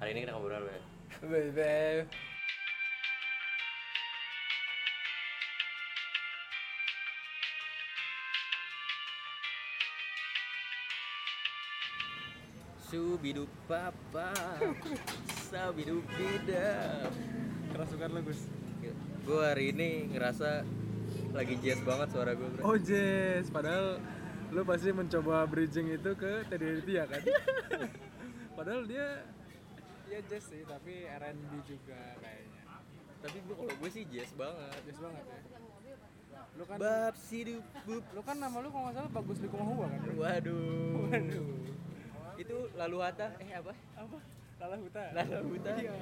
Hari ini kita ngobrol ya. Baby. Subidu papa, sabidu bidap. Kerasukan lo Gus. Gue hari ini ngerasa lagi jazz banget suara gue bro. Oh Jess, padahal lu pasti mencoba bridging itu ke Teddy Ritya kan? padahal dia ya jazz sih, tapi R&B juga kayaknya. Tapi gue kalau gue sih jazz banget. Jazz banget ya. Lu kan Bab sidu bup. lu kan nama lu kalau nggak salah bagus di Kumahua kan? Waduh. Waduh. Itu lalu hata eh apa? Apa? Lala Huta. Lalu huta. Iya.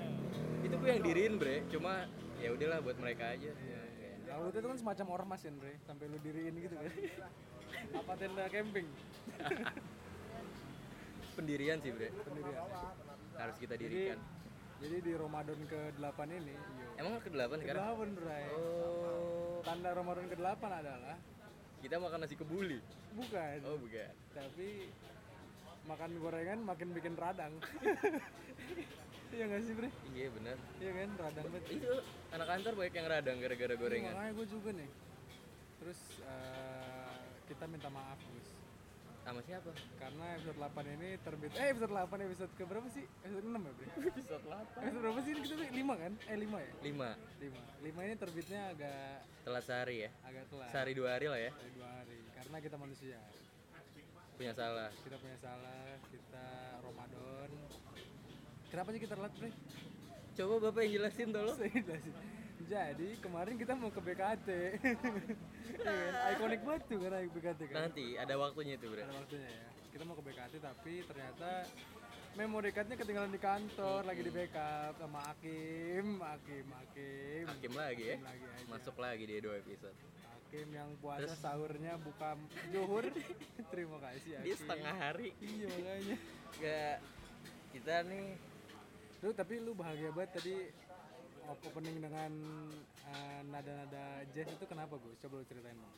Itu gue yang diriin bre. Cuma ya udahlah buat mereka aja. Iya, iya. Lala Huta itu kan semacam ormas ya, Bre. Sampai lu diriin gitu kan. Apa tenda camping? Pendirian sih bre. Pendirian. Harus kita Jadi, dirikan. jadi di Ramadan ke-8 ini, yo. Emang ke delapan sekarang? Ke-8, Bray. Oh. Tanda Ramadan ke-8 adalah Kita makan nasi kebuli. bukan, Oh bukan. tapi makan gorengan makin bikin radang. Iya nggak sih, Bre? Iya bener. Iya kan, radang banget. Itu anak kantor banyak yang radang gara-gara Iya, gorengan. makanya gue juga nih. Terus eh, kita minta maaf, Gus. Sama siapa? Karena episode 8 ini terbit Eh episode 8 episode ke berapa sih? Episode 6 ya, Bre? Episode 8. Episode berapa sih ini kita? 5 kan? Eh 5 ya? 5 5. 5 ini terbitnya agak Telat sehari ya. agak telat. Sehari dua hari lah ya. Dari dua hari. Karena kita manusia. Punya salah. Kita punya salah, kita Ramadan. Kenapa sih kita telat, Bre? Coba bapak yang jelasin tolong. Saya jelasin. Jadi kemarin kita mau ke BKT. Iya kan? Ikonik banget tuh karena BKT kan. Nanti ada waktunya itu bre. Ada waktunya ya. Kita mau ke BKT tapi ternyata memory cardnya ketinggalan di kantor, lagi di backup sama Hakim, Hakim, Hakim. Hakim lagi ya. Hakim lagi aja. Masuk lagi di dua episode. Hakim yang puasa sahurnya buka zuhur. Terima kasih Dia Hakim. setengah hari. Iya makanya. Gak kita nih Lu tapi lu bahagia banget tadi opening dengan eh, nada-nada jazz itu kenapa gue? Coba lu ceritain dong.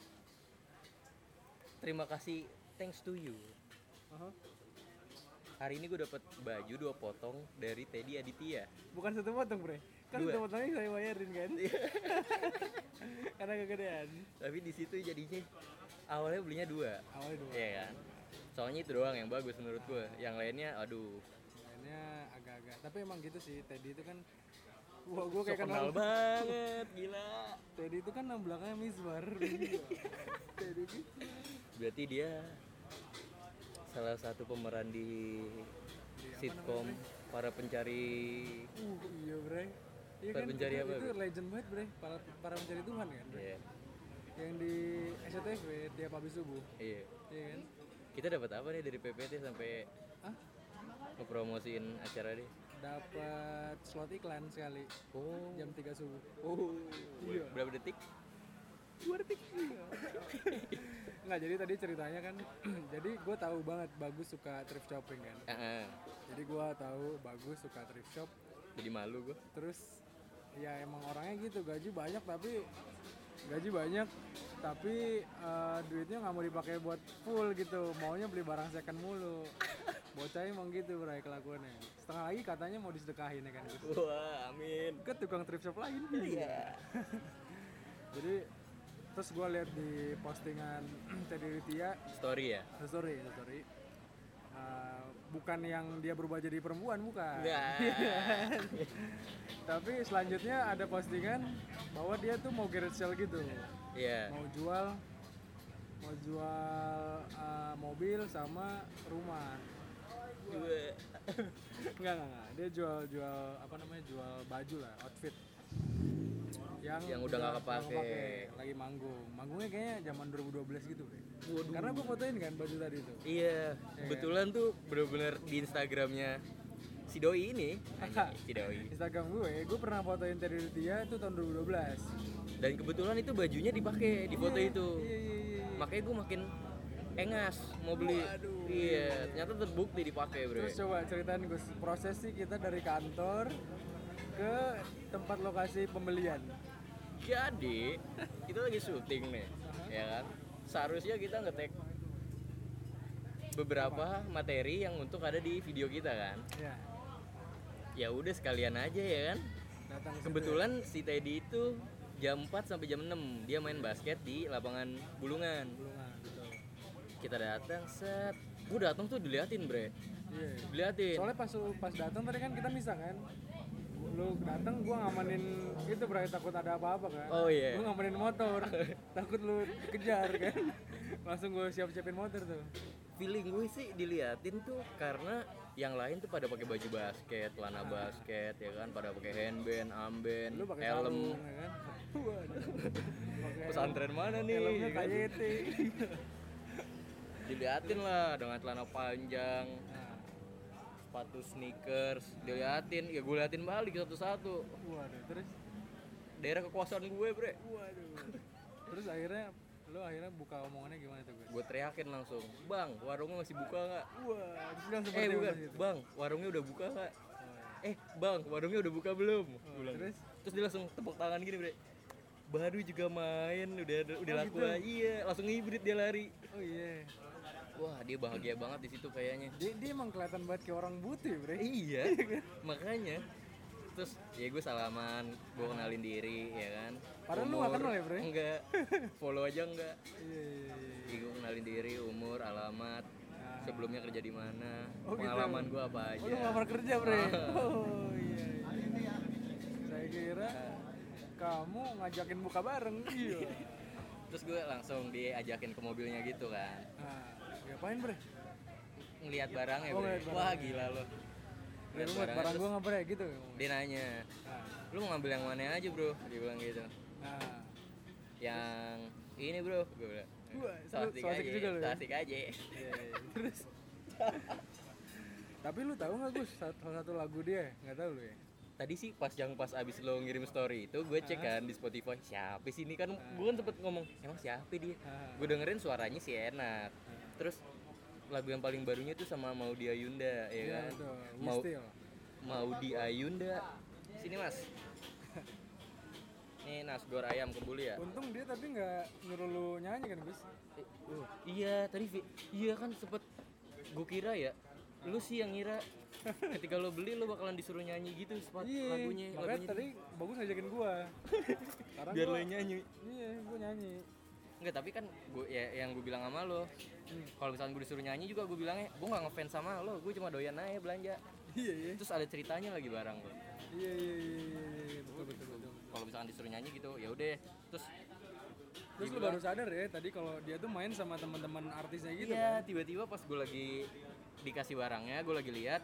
terima kasih thanks to you. Hari ini gue dapat baju dua potong dari Teddy Aditya. Bukan satu potong bre, kan Dua. satu potongnya saya bayarin kan? Karena kegedean. Tapi di situ jadinya awalnya belinya dua. Awalnya dua. Iya kan? Soalnya itu doang yang bagus menurut gue. Yang lainnya aduh Lainnya agak-agak. Tapi emang gitu sih. Teddy itu kan, wah gue so kayak kenal kenal. banget gila. Teddy itu kan nama belakangnya Misbar. Teddy. Berarti dia salah satu pemeran di sitkom para pencari Uh iya bre. Iya Para kan pencari itu, apa, itu Bre? legend banget bre. Para para pencari Tuhan kan. Bre? Iya. Yang di SCTV tiap habis subuh. Iya. Iya kan? Kita dapat apa nih dari PPT sampai Ah ngepromosiin acara dia? Dapat slot iklan sekali Oh. jam 3 subuh. Oh. Iya. Berapa detik? dua detik nggak jadi tadi ceritanya kan jadi gue tahu banget bagus suka thrift shopping kan Ah, ah. jadi gue tahu bagus suka thrift shop Jadi malu gue. terus ya emang orangnya gitu gaji banyak tapi gaji banyak tapi eh, duitnya nggak mau dipakai buat full gitu maunya beli barang second mulu bocah emang gitu bray kelakuannya setengah lagi katanya mau disedekahin ya kan. Wah, amin. ke tukang thrift shop lain iya jadi terus gue lihat di postingan Teddy Ritya Story ya? story story Uh, bukan yang dia berubah jadi perempuan bukan Enggak. tapi selanjutnya ada postingan bahwa dia tuh mau garage sale gitu Iya. mau jual mau jual uh, mobil sama rumah Dua. enggak enggak enggak dia jual jual apa namanya jual baju lah outfit yang Yang udah nggak kepake. lagi manggung manggungnya kayaknya zaman 2012 gitu Bre. karena gue fotoin kan baju tadi itu Iya, kebetulan tuh bener-bener di Instagramnya si Doi ini, si Doi. Instagram gue gue pernah fotoin Teddy Ritya itu tahun 2012 Dan kebetulan itu bajunya dipakai di foto itu. iya iya iya Makanya gue makin engas mau beli. Waduh. Iya, ternyata terbukti dipakai, Bro. terus coba ceritain Gus proses sih kita dari kantor ke tempat lokasi pembelian Jadi, kita lagi syuting nih, ya kan? Seharusnya kita ngetek beberapa materi yang untuk ada di video kita kan. ya ya udah sekalian aja ya kan datang kebetulan si Teddy itu jam 4 sampai jam 6 dia main basket di lapangan bulungan ya, Bulungan, kita datang set. Gue datang tuh diliatin bre. Iya diliatin. Soalnya pas pas datang tadi kan kita misah kan? Lu datang gua ngamanin itu berarti takut ada apa-apa kan? Oh, iya. lu ngamanin motor. Takut lu dikejar kan? Langsung gue siap-siapin motor tuh. Feeling gue sih diliatin tuh karena yang lain tuh pada pakai baju basket, celana basket ya kan, pada pakai handband, armband, lu pakai helm. ya kan? Pesantren mana nih? helmnya? KYT Diliatin lah dengan celana panjang, nah, sepatu sneakers, diliatin, ya gue liatin balik satu-satu. waduh terus Daerah kekuasaan gue, bre. waduh terus akhirnya lu akhirnya buka omongannya gimana tuh gue Gue teriakin langsung, bang, warungnya masih buka nggak? wah bilang Eh seperti apa bukan, gitu bang, warungnya udah buka nggak? oh. Eh bang, warungnya udah buka belum? Oh, terus Terus dia langsung tepuk tangan gini bre Baru juga main, udah udah Oh, laku gitu? aja. Iya, langsung ngibrit dia lari oh iya Wah dia bahagia banget di situ kayaknya. Dia, dia emang kelihatan banget kayak orang butuh ya bre. Iya, makanya. Terus ya gue salaman, gue kenalin diri ya kan. Padahal lu nggak kenal ya, Bre? Enggak, follow aja enggak. Iya iya iya Gue kenalin diri, umur, alamat Nah. Sebelumnya kerja di mana, Oh, gitu. pengalaman gue apa Oh, aja. lu ngelamar kerja bre? Oh iya, iya. saya kira kamu ngajakin buka bareng iya. Terus gue langsung diajakin ke mobilnya gitu kan. Nah ngapain bre? Ngelihat barangnya Oh, bro. ngeliat wah gila lo Bre, lu buat barangnya, barang terus gua nggak bre? Gitu. dia nanya nah, lu mau ngambil yang mana aja bro? Dia bilang gitu. Nah. yang ini bro. Gue bilang Wah, so lu asik so asik aja juga lu ya? asik aja. Iya, iya. terus? Tapi lu tahu nggak Gus salah satu lagu dia? Nggak tahu lu ya? Tadi sih pas yang pas abis lo ngirim story itu gue cek kan di Spotify siapa sih ini? Kan gue kan sempet ngomong emang siapa dia? Ah. gue dengerin suaranya sih enak terus lagu yang paling barunya tuh sama Maudi Ayunda ya Iya, kan? betul. mau. Maudi Ayunda. Sini mas. Ini nasgor ayam kebuli ya? Untung dia tapi nggak nyuruh lu nyanyi kan Gus Eh, oh, iya tadi Vi- iya kan sempet. Gue kira ya lu sih yang ngira. Ketika lo beli lo bakalan disuruh nyanyi gitu spot iya lagunya makanya lagunya. tadi bagus ngajakin gua. Sekarang biar gua, lo nyanyi. Iya gua nyanyi enggak tapi kan gue ya yang gue bilang sama lo Hmm. kalau misalnya gue disuruh nyanyi juga gue bilangnya gue nggak ngefans sama lo gue cuma doyan aja belanja. Iya iya. Terus ada ceritanya lagi barang lo iya iya iya iya iya betul betul betul. Kalau misalnya disuruh nyanyi gitu ya udah. Terus terus lu baru sadar ya tadi kalau dia tuh main sama teman-teman artisnya gitu iya kan? tiba-tiba pas gue lagi dikasih barangnya gue lagi lihat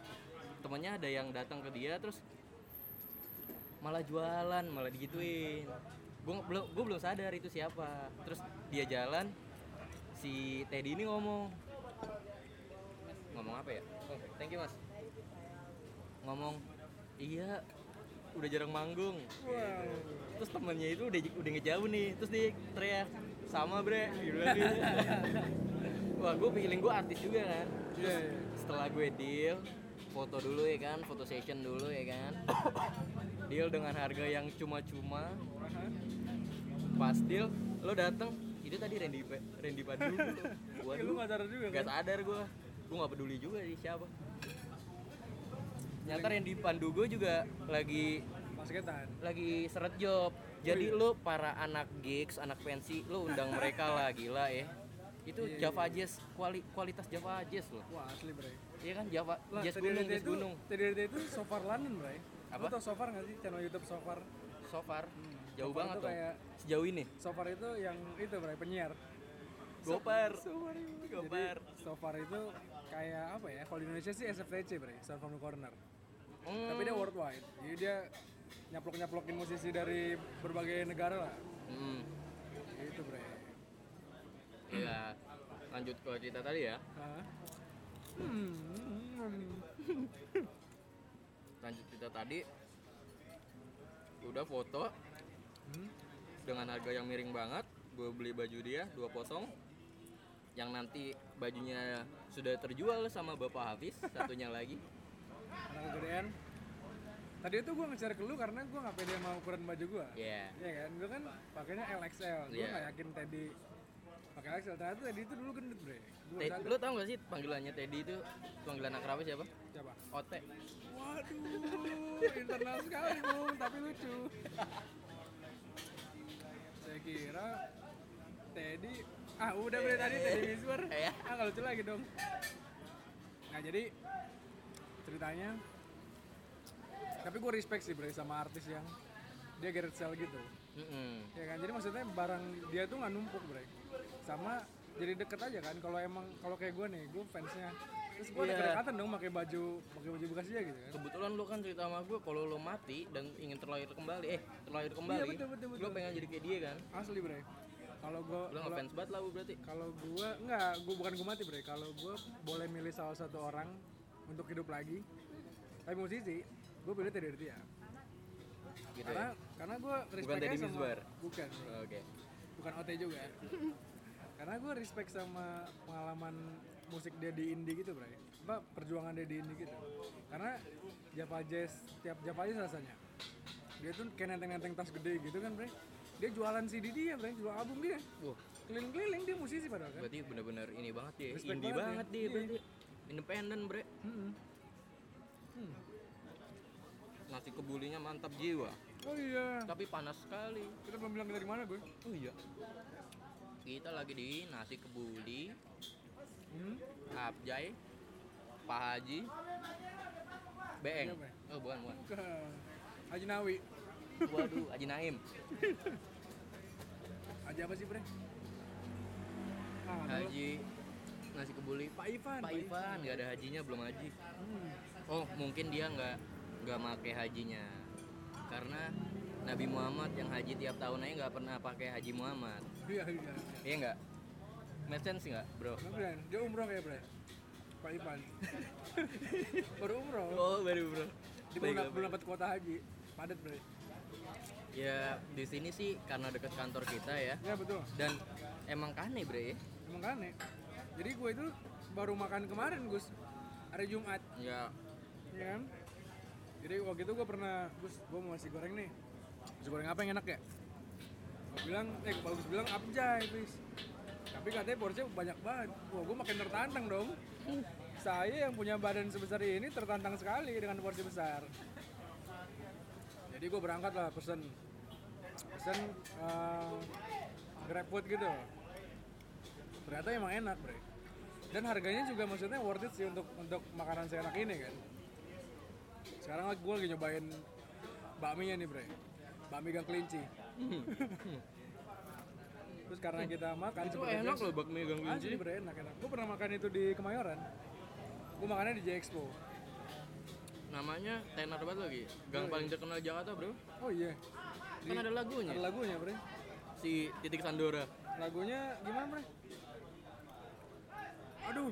temennya ada yang datang ke dia terus malah jualan malah digituin gue belum gue belum sadar itu siapa. Terus dia jalan si Teddy ini ngomong. Ngomong apa ya? Oh, thank you mas. Ngomong iya udah jarang manggung. Wow terus temennya itu udah udah ngejauh nih. Terus dia teriak sama bre. Gitu. wah gue feeling gue artis juga kan. Iya iya. setelah gue deal foto dulu ya kan foto session dulu ya kan. Deal dengan harga yang cuma-cuma Aha. pas deal lo dateng itu tadi Randy Randy Pandu Ya, lu nggak sadar juga gak kan sadar gue gue nggak peduli juga sih siapa ternyata Randy Pandugo juga lagi basketan lagi seret job. Jadi lu para anak gigs, anak pensi, lu undang mereka lah gila ya. Itu Iya, Java Jazz, kuali, kualitas Java Jazz loh. wah asli bre Iya kan Java lah Jazz gunung, Jazz itu gunung. TDRT itu so far London bre Apa? lu tau so far nggak sih channel YouTube so far So far jauh So banget itu tuh. kayak Sejauh ini. so far itu yang itu bre penyiar Gopar. So itu. Gopar. Jadi, so far itu kayak apa ya? Kalau di Indonesia sih SFTC bre, Sound from the Corner. Hmm. Tapi dia worldwide. Jadi dia nyaplok-nyaplokin musisi dari berbagai negara lah. Hmm. Gitu bre. Iya. Lanjut ke cerita tadi ya. Hmm. Lanjut cerita tadi. Udah foto Hmm. dengan harga yang miring banget. Gue beli baju dia 2 posong. Yang nanti bajunya sudah terjual sama Bapak Hafiz, satunya lagi. Anak kegedean. Tadi itu gue ngejar ke lu karena gue nggak pede sama ukuran baju gue. Iya. Iya kan, gue kan pakainya LXL. Gue Iya. nggak yakin Teddy pakai Axel ternyata tadi itu dulu gendut bre dua lu tau gak sih panggilannya Teddy itu panggilan akrabnya siapa? siapa Ote. waduh internal sekali bung tapi lucu saya kira Teddy ah udah bre tadi Teddy Whisper Iya. ah nggak lucu lagi dong. Nah jadi ceritanya tapi gue respect sih bre sama artis yang dia Garrett Sale gitu. Mm-mm. ya kan? Jadi maksudnya barang dia tuh nggak numpuk bre. Sama jadi deket aja kan? Kalau emang kalau kayak gue nih gue fansnya terus gue ada Iya. kedekatan dong pakai baju pakai baju bekas dia gitu kan Kebetulan lu kan cerita sama gue kalau lu mati dan ingin terlahir kembali, eh terlahir kembali, Iya, betul, betul, lu betul. pengen jadi kayak dia kan? asli bre kalau gue Lu ngefans banget lah lu berarti. kalau gue nggak gue bukan gue mati bre kalau gue boleh milih salah satu orang untuk hidup lagi tapi musisi gue pilih Teddy Artia Gitu karena ya. karena gue Teddy respectnya sama Mizwar? bukan Oke. bukan OT juga karena gue respect sama pengalaman musik dia di indie gitu bray apa perjuangan dia di indie gitu karena Java Jazz tiap Java Jazz rasanya dia tuh kayak nenteng-nenteng tas gede gitu kan bray dia jualan CD dia bray jual album dia Wah, keliling-keliling dia musisi padahal kan berarti bener-bener ini banget ya, Respect indie banget banget ya. dia Iya. berarti. Independen, Bre. Mm-mm. Hmm. Nasi kebulinya mantap jiwa, oh iya tapi panas sekali. kita belum bilang di mana gue Oh iya. Kita lagi di nasi kebuli, hmm? Abjay, Pak Haji, Beeng. Iya. Oh bukan bukan. Haji Nawi Waduh, Haji Naim. Haji apa sih bre ah. Haji nasi kebuli. Pak Ivan Pak Ivan nggak ada hajinya belum haji. Hmm. Oh mungkin dia nggak nggak make hajinya karena Nabi Muhammad yang haji tiap tahun aja nggak pernah pakai haji Muhammad. iya iya Iya nggak? Make sense nggak, bro? Bre. dia umroh kayak bre Pak Ivan baru umroh. Oh baru bro. dia belum, belum dapat kuota haji. Padat bre Ya di sini sih karena dekat kantor kita ya. Ya betul. Dan emang kane bre. Ya. emang aneh. Jadi gue itu baru makan kemarin Gus. Hari Jumat. Ya. Ya kan? Jadi waktu itu gue pernah Gus gue mau nasi goreng nih. Nasi goreng apa yang enak ya? Gue bilang eh bagus bilang abjay bis tapi katanya porsinya banyak banget. Wah gue makin tertantang dong. Saya yang punya badan sebesar ini tertantang sekali dengan porsi besar. Jadi gue berangkat lah pesen. Pesen uh, grab food gitu. Ternyata emang enak bre. Dan harganya juga maksudnya worth it sih untuk untuk makanan seenak ini kan. Sekarang gue lagi nyobain bakminya nih bre. Bakmi gang kelinci terus karena kita makan itu enak loh bakmi gang Asli kelinci. bre enak enak gue pernah makan itu di Kemayoran gue makannya di J Expo Namanya tenar banget lagi. Gang paling terkenal Jakarta bro. oh iya Kan ada lagunya. ada lagunya bre Si Titik Sandora. lagunya gimana bre aduh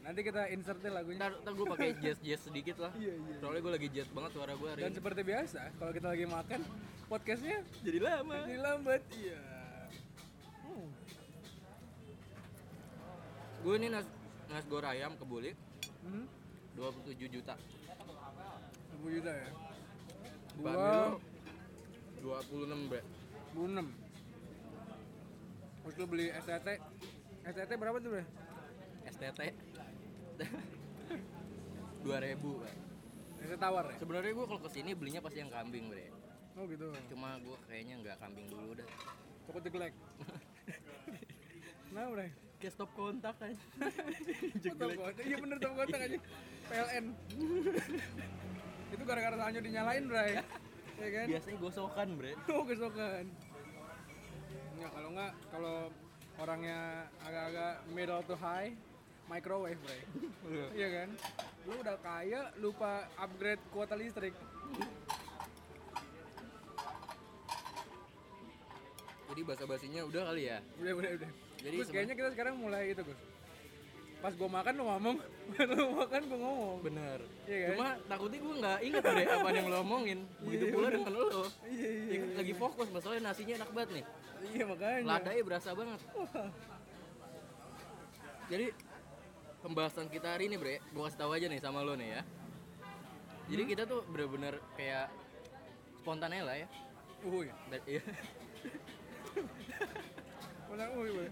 nanti kita insert deh lagunya Ntar, ntar gue pakai jazz jazz sedikit lah. iya iya Soalnya gue lagi jazz banget suara gue hari dan ini. seperti biasa kalau kita lagi makan podcastnya Jadi lama. jadi lambat iya hmm. Gue ini nas nas goreng ayam kebuli Hmm. 27 juta. 10 juta ya gua lu 26 bre. 26 terus lu beli STT STT berapa tuh bre? STT. 2000 bre. STT tawar ya? Sebenarnya gue kalau ke sini belinya pasti yang kambing bre. oh gitu Cuma gue kayaknya nggak kambing dulu dah. Takut digelek nah bre Kayak stop kontak aja. Kontak. iya bener top kontak aja PLN itu gara-gara Sanyo dinyalain bre ya kan? Biasanya gosokan bre. Oh kesokan. Enggak kalau enggak kalau orangnya agak-agak middle to high microwave, Bray. iya kan? Lu udah kaya lupa upgrade kuota listrik. Jadi bahasa basinya udah kali ya. Udah udah udah. Jadi Gus kayaknya kita sekarang mulai itu, Gus. Pas gua makan lu ngomong, lu makan gua ngomong. Bener. Iya kan? Cuma takutnya gue nggak inget bre apa yang lo omongin. Begitu Iya, pula dengan lo. Iya iya. Lagi fokus masalahnya nasinya enak banget nih. Iya makanya. Ladanya berasa banget. Jadi pembahasan kita hari ini bre, gue kasih tahu aja nih sama lo nih ya. Jadi Hmm? kita tuh bener-bener kayak spontan lah ya. Uhuy. Dan- iya. Menang uhuy, boy.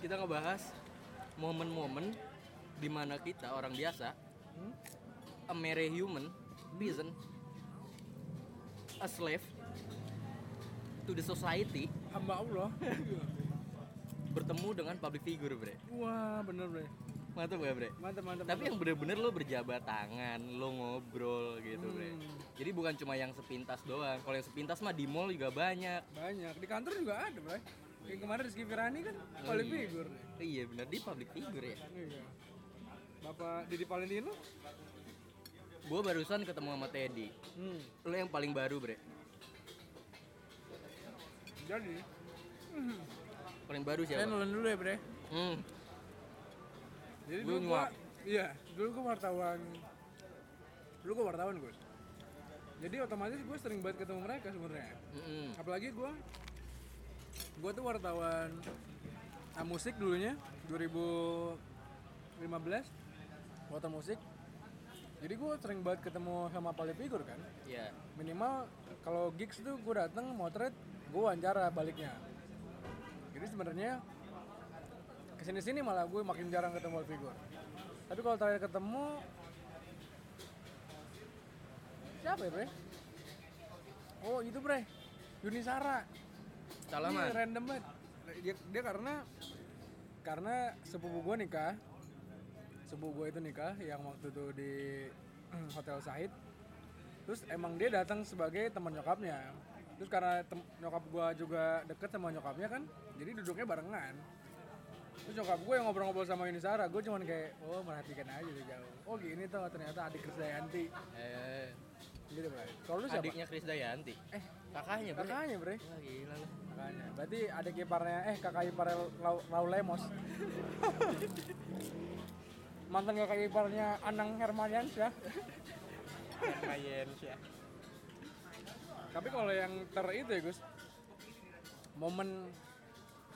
kita ngebahas momen-momen di mana kita orang biasa Hmm? a mere human peasant a slave to the society Hamba Allah. bertemu dengan public figure bre Wah, bener, bre. mantap gak bre Mantap, mantap. tapi yang bener-bener lo berjabat tangan lo ngobrol gitu bre Hmm. jadi bukan cuma yang sepintas doang kalau yang sepintas mah di mall juga banyak banyak di kantor juga ada, bre. Kayak kemarin Rizky Firani kan Oh, paling iya. figur. iya bener di public figure ya Iya. Bapak Didi Valentino? Gue barusan ketemu sama Teddy Hmm. lo yang paling baru bre Jadi, paling baru saya siapa nelen dulu ya, bre. hmm. Jadi Lu dulu gua, iya, dulu gua wartawan. Dulu gua wartawan, Gus. Jadi otomatis gue sering banget ketemu mereka sebenarnya. Mm-mm. Apalagi gua gua tuh wartawan ah, musik dulunya 2015 wartawan musik. Jadi gue sering banget ketemu sama public figure kan. ya Minimal kalau gigs itu gue dateng motret gue wawancara baliknya. Jadi sebenarnya ke sini sini malah gue makin jarang ketemu public figure. Tapi kalau terakhir ketemu siapa ya bre? Oh itu bre, Yuni Sara. salaman Ini random banget. Dia, dia karena karena sepupu gue nikah, sepupu gue itu nikah yang waktu itu di Hotel Said. Terus emang dia datang sebagai teman nyokapnya. Terus karena tem- nyokap gue juga deket sama nyokapnya kan, jadi duduknya barengan. Terus nyokap gue yang ngobrol-ngobrol sama Yuni Sara, gue cuman kayak, oh merhatikan aja dari jauh. Oh gini tuh ternyata adik Krisdayanti. eh, Gitu bro. Kalau lu siapa? adiknya Kris Dayanti Eh, kakaknya bre kakaknya bre. Wah, gila lah Makanya. Berarti adik iparnya eh kakak iparnya Lau, Lau Lemos. Mantan kakak iparnya Anang Hermansyah. Hermayensyah Tapi kalau yang ter itu ya Gus, momen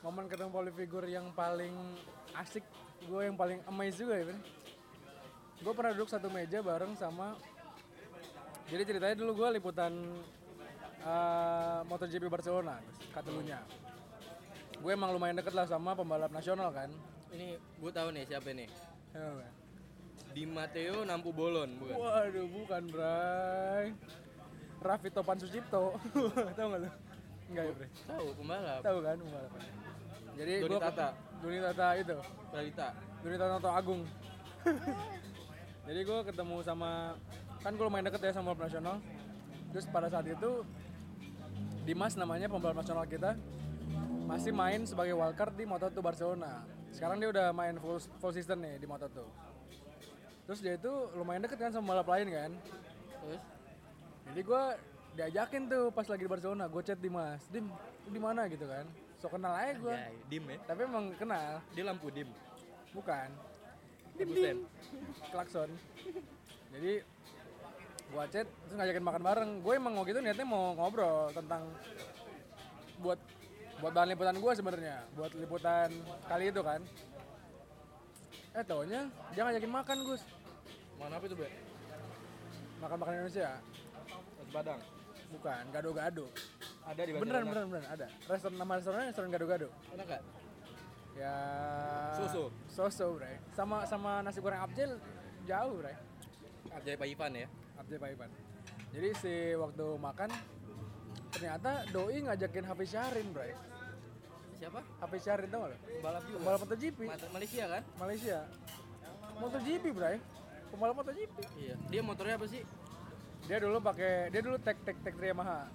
momen ketemu public figure yang paling asik, gue yang paling amazed juga ya Ben. Gue pernah duduk satu meja bareng sama jadi ceritanya dulu gue liputan eh, MotoGP Barcelona, Gus, Catalunya. Gue emang lumayan deket lah sama pembalap nasional kan. ini gue tahu nih siapa nih Ya, Ben. di Mateo Nampu Bolon bukan Waduh, bukan, Bray. Raffi Topan Sucipto. Tahu nggak lu? Enggak ya, Bre. tahu pembalap Tahu kan pembalapannya? Jadi Doni gua Tata. Doni Tata itu. Pradita Doni Tata Agung. Jadi gue ketemu sama kan gue lumayan deket ya sama pembalap nasional. Terus pada saat itu Dimas namanya pembalap nasional kita masih main sebagai wildcard di Moto2 Barcelona. Sekarang dia udah main full, full season nih di Moto2. Terus dia itu lumayan deket kan sama pembalap lain kan. terus Jadi gue diajakin tuh pas lagi di Barcelona, gue chat Dimas, Dim, lu di mana gitu kan? So kenal aja gue. dim ya Tapi emang kenal, dia lampu dim bukan. Busen. klakson jadi gua chat terus ngajakin makan bareng gue emang mau gitu niatnya mau ngobrol tentang buat buat bahan liputan gue sebenarnya. Buat liputan kali itu kan. Eh taunya dia ngajakin makan Gus. Mana apa itu bre makan makan Indonesia. Nasi Padang. Bukan gado-gado. Ada di beneran beneran beneran ada. Restoran nama restorannya restoran gado-gado. Enak gak ya Soso. soso bre. Sama sama nasi goreng abjel jauh bre. Arjay Pak Ivan ya? Abdi Pak Ivan. Jadi si waktu makan ternyata doi ngajakin Hafiz Syahrin, bro. siapa Hafiz Syahrin tau gak lo? balap juga Pembalap MotoGP Malaysia kan Malaysia. MotoGP, bro. Pembalap MotoGP. iya dia motornya apa sih Dia dulu pakai dia dulu tek tek tek Yamaha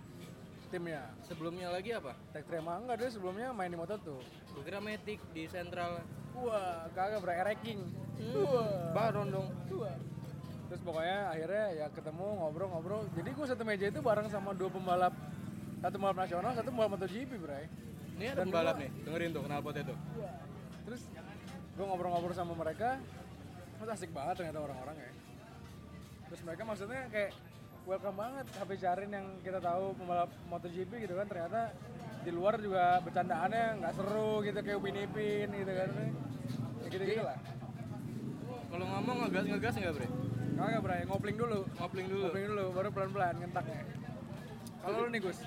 timnya. sebelumnya lagi apa Tek Yamaha enggak dia sebelumnya main di Moto tuh. gue kira Matic di Central Wah, kagak bro, Ereking. Hmm. Wah. baron dong Wah. Terus pokoknya akhirnya ya ketemu ngobrol-ngobrol. Jadi gue satu meja itu bareng sama dua pembalap satu pembalap nasional, satu pembalap MotoGP, bro. ini ada pembalap gua- nih dengerin tuh knalpot itu terus gue ngobrol-ngobrol sama mereka terus asik banget ternyata orang-orang ya. Terus mereka maksudnya kayak welcome banget HP Syarin yang kita tahu pembalap MotoGP gitu kan ternyata di luar juga bercandaannya nggak seru gitu kayak Upin Ipin gitu kan ya gitu gitu lah kalau ngomong ngegas ngegas nggak bre? Kagak bray ngopling dulu. Ngopling dulu. Ngopling dulu baru pelan-pelan ngentaknya Kalau lu nih Gus,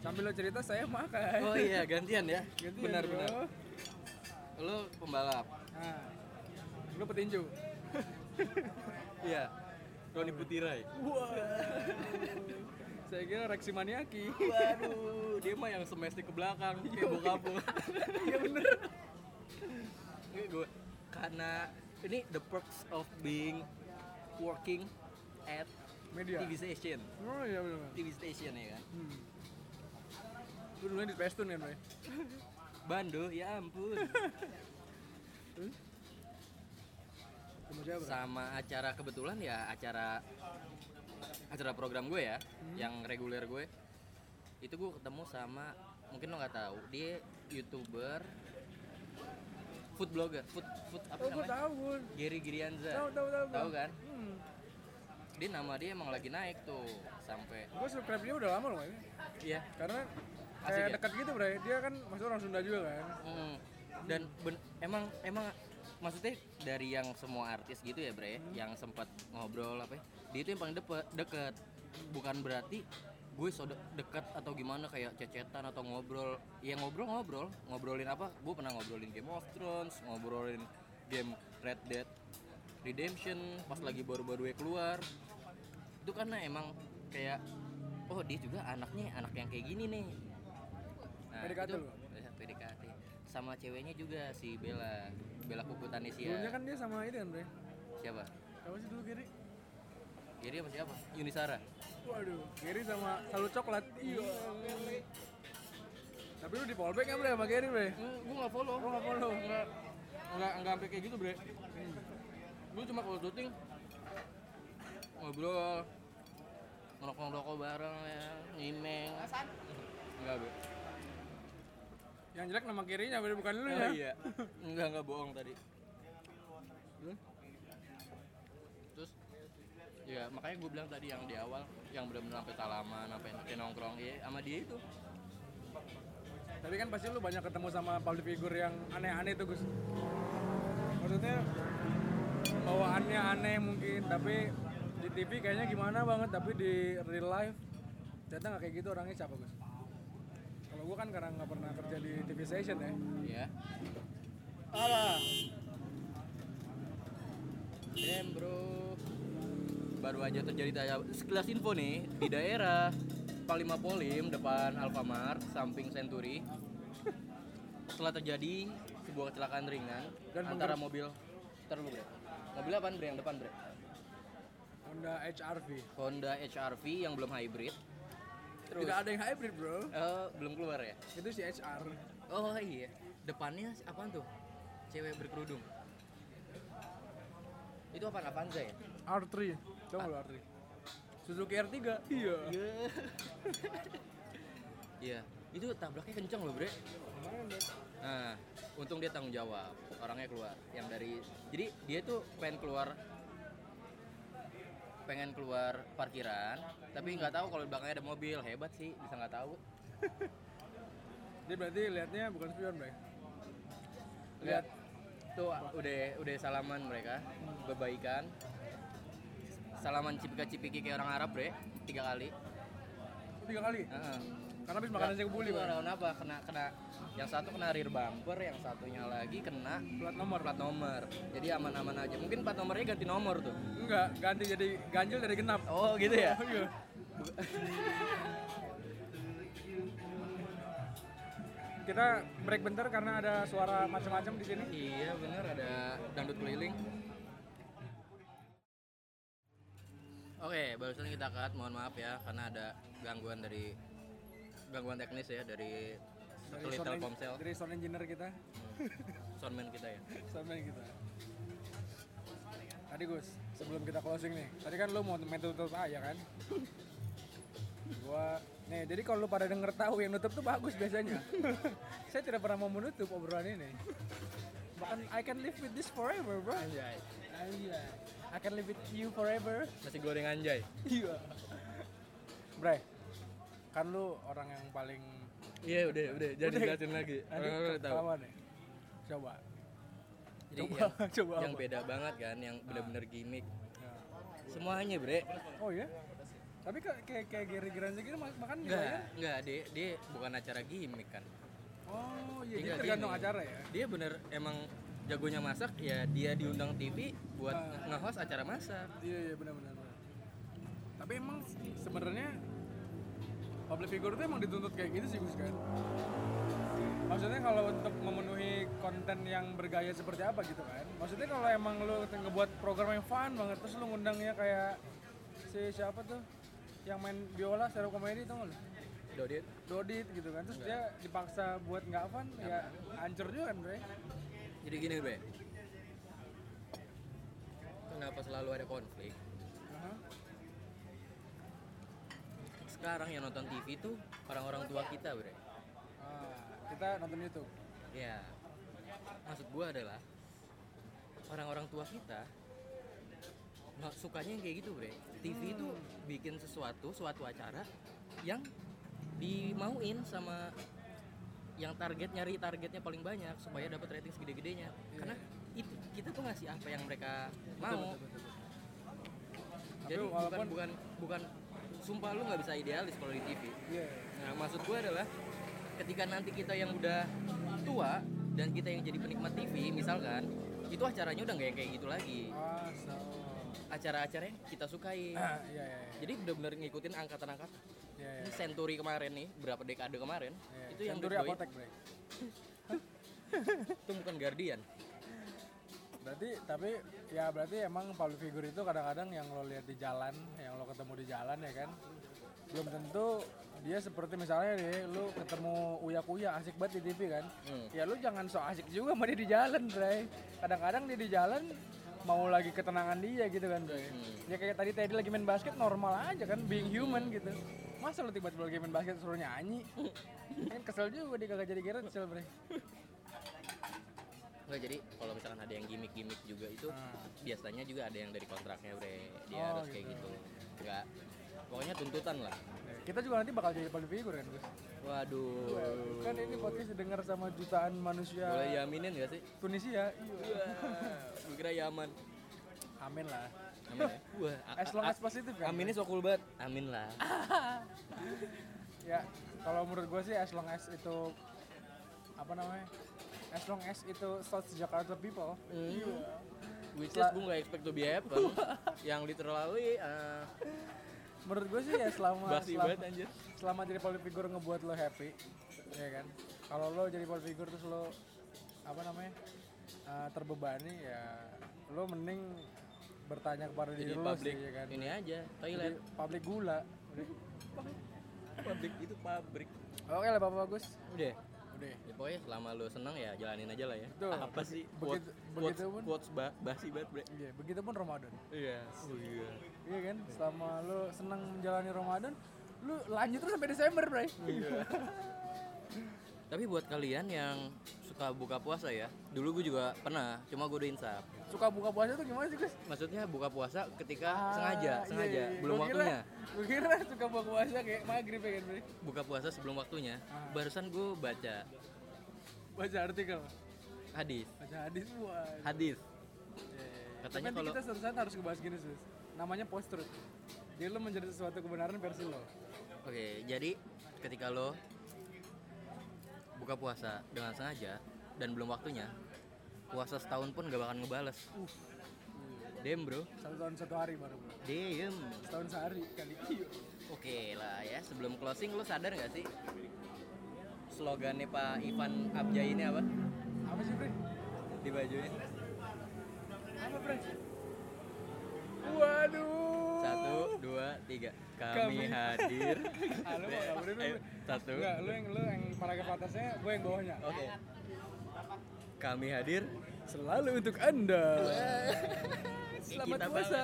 sambil lo cerita saya makan. Oh iya, gantian ya. Gantian, benar bro. benar. Lu pembalap. Nah, lu petinju. Iya. Roni Putirai. Wah. saya kira Reksi Maniaki. Waduh, dia mah yang semestik ke belakang kayak bokap lu. Iya bener. Ini gue karena ini the perks of being working at Media. TV station. Oh iya bener. TV station ya kan. Hmm. Lu di Pestun kan, Bray? Bando, ya ampun. Sama siapa? Sama acara kebetulan ya acara acara program gue ya, Hmm. yang reguler gue. Itu gue ketemu sama mungkin lo nggak tahu, dia youtuber food blogger, food food apa Oh, namanya? tahu. Gary Girianza. Tahu, tahu, tahu. Tahu kan? Hmm. Dia nama dia emang lagi naik tuh sampai Gua subscribe dia udah lama loh ini. iya. Karena kayak ya? dekat gitu, Bray. Dia kan masuk orang Sunda juga kan. Mm. Dan ben- emang emang maksudnya dari yang semua artis gitu ya bre, Hmm. yang sempat ngobrol apa ya, dia itu yang paling deket, deket. Bukan berarti gue so de- deket atau gimana kayak cecetan atau ngobrol. Ya ngobrol ngobrol, ngobrolin apa? Gue pernah ngobrolin Game of Thrones, ngobrolin game Red Dead Redemption pas lagi baru-baru keluar. Itu karena emang kayak oh dia juga anaknya anak yang kayak gini nih. Nah, PDKT itu- lu? Ya, PDKT. Sama ceweknya juga si Bella, Bella Kukutanisia. Dulunya kan dia sama ini kan, Bray. Siapa? Siapa sih dulu Giri? Jadi apa siapa? Yunisara. Waduh, Giri sama Salu Coklat. Iya. Tapi lu di fallback ya, Bray, sama Giri, Bray? gue gak follow. Oh, nggak follow? Enggak, enggak, enggak sampai kayak gitu, Bre. Gue cuma kalau syuting ngobrol, ngerokok-ngerokok bareng ya, nyimeng. Enggak, Bre. Yang jelek nama kirinya, Bray, bukan lu Oh ya? iya. Enggak, enggak bohong tadi. Terus? Terus ya makanya gue bilang tadi yang di awal yang benar-benar sampai salaman, sampai sampai nongkrong ya sama dia itu. Tapi kan pasti lu banyak ketemu sama public figure yang aneh-aneh tuh, Gus. Maksudnya bawaannya aneh mungkin, tapi di TV kayaknya gimana banget, tapi di real life ternyata nggak kayak gitu orangnya siapa, Gus? Kalau gua kan karena nggak pernah kerja di TV station ya. Ya. Alah. Damn bro Baru aja terjadi tanya sekelas info nih Di daerah Panglima Polim depan Alfamart Samping Century Setelah terjadi sebuah kecelakaan ringan Dan Antara mobil Ntar dulu bre Mobil apaan bre yang depan bre? Honda HRV. Honda HRV yang belum hybrid Terus Tidak ada yang hybrid, bro. eh, Belum keluar ya? Itu si HR. Oh iya Depannya apaan tuh? Cewek berkerudung Itu apaan? Avanza ya? R3. Coba lu R3. Suzuki R3. Iya. Iya. Iya, itu tabraknya kenceng loh, Bre. Nah, untung dia tanggung jawab. Orangnya keluar. Yang dari jadi dia tuh pengen keluar pengen keluar parkiran, tapi nggak tahu kalau di belakangnya ada mobil. Hebat sih, bisa nggak tahu. Dia berarti liatnya bukan spion, bro. Lihat tuh udah udah salaman mereka, berbaikan. Salaman cipika-cipiki kayak orang Arab, Bre. Tiga kali. Tiga kali. Heeh. Karena habis makan nasi kebuli, bro. Karena apa? Kena kena yang satu kena rear bumper, yang satunya lagi kena Plat nomor. plat nomor. Jadi aman-aman aja. Mungkin plat nomornya ganti nomor tuh. Enggak, ganti jadi ganjil dari genap. Oh, gitu ya. Oh, iya. Kita break bentar karena ada suara macam-macam di sini. iya, bener ada dangdut keliling. Oke, barusan kita cut, mohon maaf ya karena ada gangguan dari gangguan teknis ya dari Dari sound, Telkomsel, dari sound engineer kita, soundman kita ya. soundman kita. Tadi Gus, sebelum kita closing nih, tadi kan lu mau main tutup aja kan? Gua, nih jadi kalau lu pada denger tahu yang nutup tuh bagus biasanya. Saya tidak pernah mau menutup obrolan ini. Bahkan I can live with this forever, bro. Anjay. Anjay. I can live with you forever. Nasi goreng anjay. Iya. Bre, kan lu orang yang paling Iya, udah, udah. Jadi jelasin lagi. Udah tahu. ketahuan nih. Coba. Jadi Coba, yang, coba yang apa? beda banget kan, yang bener-bener gimmick. Ya. Semuanya, Bre. Oh iya? Tapi kayak kayak, Gary Granza gitu mak- makan Enggak, enggak, dia dia bukan acara gimmick kan. Oh, iya Dia tergantung gini. acara ya. Dia bener emang jagonya masak ya dia diundang TV buat Ah. nge-host acara masak. Iya iya benar. benar. Tapi emang sebenarnya public figure itu emang dituntut kayak gitu sih Gus kan. Maksudnya kalau untuk memenuhi konten yang bergaya seperti apa gitu kan. Maksudnya kalau emang lu ngebuat program yang fun banget terus lu ngundangnya kayak si siapa tuh yang main biola up comedy tuh lu? Dodit. Dodit gitu kan. Terus dia dipaksa buat nggak fun ya hancur juga kan, Bre. Jadi gini, Bre. Kenapa selalu ada konflik? Sekarang yang nonton TV tuh orang-orang tua kita, Bre. Ah, kita nonton YouTube. Ya. Maksud gua adalah orang-orang tua kita nggak sukanya yang kayak gitu, Bre. TV itu bikin sesuatu, suatu acara yang dimauin sama yang target nyari targetnya paling banyak supaya dapat rating segede-gedenya. Karena itu kita tuh ngasih apa yang mereka mau. Tapi Jadi bukan walaupun bukan bukan sumpah lu nggak bisa idealis kalau di TV. iya Nah, maksud gue adalah ketika nanti kita yang udah tua dan kita yang jadi penikmat TV, misalkan, itu acaranya udah nggak yang kayak gitu lagi. Acara-acara yang kita sukai. Ah, iya iya. iya. Jadi bener-bener ngikutin angkatan-angkatan. Iya, iya. Ini Century kemarin nih, berapa dekade kemarin, Iya, itu yang Century apotek, itu bukan Guardian. Berarti tapi ya berarti emang public figure itu kadang-kadang yang lo lihat di jalan, yang lo ketemu di jalan ya kan. Belum tentu dia seperti misalnya deh lu ketemu Uya Kuya asik banget di TV kan. Hmm. Ya lu jangan so asik juga sama dia di jalan, Bre. Kadang-kadang dia di jalan mau lagi ketenangan dia gitu kan, Bre. Hmm. Ya kayak tadi Teddy lagi main basket normal aja kan, being human gitu. Masa lu tiba-tiba lagi main basket suruh nyanyi? kan kesel juga dia kagak jadi kesel, Bre. Nggak jadi kalau misalkan ada yang gimmick-gimmick juga itu Ah. biasanya juga ada yang dari kontraknya bre dia Oh, harus kayak gitu. gitu nggak pokoknya tuntutan lah Kita juga nanti bakal jadi public figure kan, Gus. waduh Kan ini podcast didengar sama jutaan manusia boleh yaminin gak sih Tunisia. Iya. Gue kira Yaman. Amin lah. Amin ya? Wah, As long as positif kan. Aminnya so cool banget. Amin lah. Ya, kalau menurut gue sih as long as itu apa namanya? As long as itu South Jakarta people. Hmm. Which is gue gak expect to be happen. Yang literally uh, Menurut gue sih ya selama basi selama, banget anjir. selama jadi public figure ngebuat lo happy, ya kan? Kalau lo jadi public figure terus lo apa namanya? uh, terbebani ya lo mending bertanya kepada Jadi diri lo sih ya kan. ini aja, Jadi toilet. public gula. Public itu pabrik. Oke lah Bapak Bagus. Udah. Udah. Ya, pokoknya selama lu seneng ya jalanin aja lah ya. Betul. Apa sih? Begitu- Quotes, quotes, begitu pun- quotes ba- basi banget, Bre. Iya, begitupun Ramadan. Iya. Oh iya. Iya kan? Selama lu senang menjalani Ramadan, lu lanjut terus sampai Desember, Bray. Iya. Tapi buat kalian yang suka buka puasa ya, dulu gue juga pernah, cuma gue udah insaf. Suka buka puasa tuh gimana sih, Gus? Maksudnya buka puasa ketika Ah, sengaja, iya, sengaja, iya, iya. belum Gua waktunya. Gua kira suka buka puasa kayak maghrib ya kan. Buka puasa sebelum waktunya. Ah. Barusan gue baca Baca artikel, hadis, baca hadis, wah. hadis. Iya, iya, iya. Katanya Tapi kalau- kita suatu saat harus ngebahas gini, Sus. Namanya post truth. Jadi lu menjadi sesuatu kebenaran versi lo. Oke, jadi ketika lo buka puasa dengan sengaja dan belum waktunya, puasa setahun pun gak bakal ngebales. Dem bro, Satu tahun satu hari baru, bro. dem. Setahun sehari kali. Iya. Oke lah ya, sebelum closing lo sadar gak sih slogannya Pak Ivan Abjay ini apa Apa sih, Bray? di bajunya? Apa, Bray? Waduh. Satu, dua, tiga. Kami, Kami- hadir. Ah, lu bener, Ayo, Bray? Satu. Enggak, lu yang lu yang paragraf atasnya, gue yang bawahnya. Oke. Kami hadir. Selalu untuk Anda. Selamat puasa.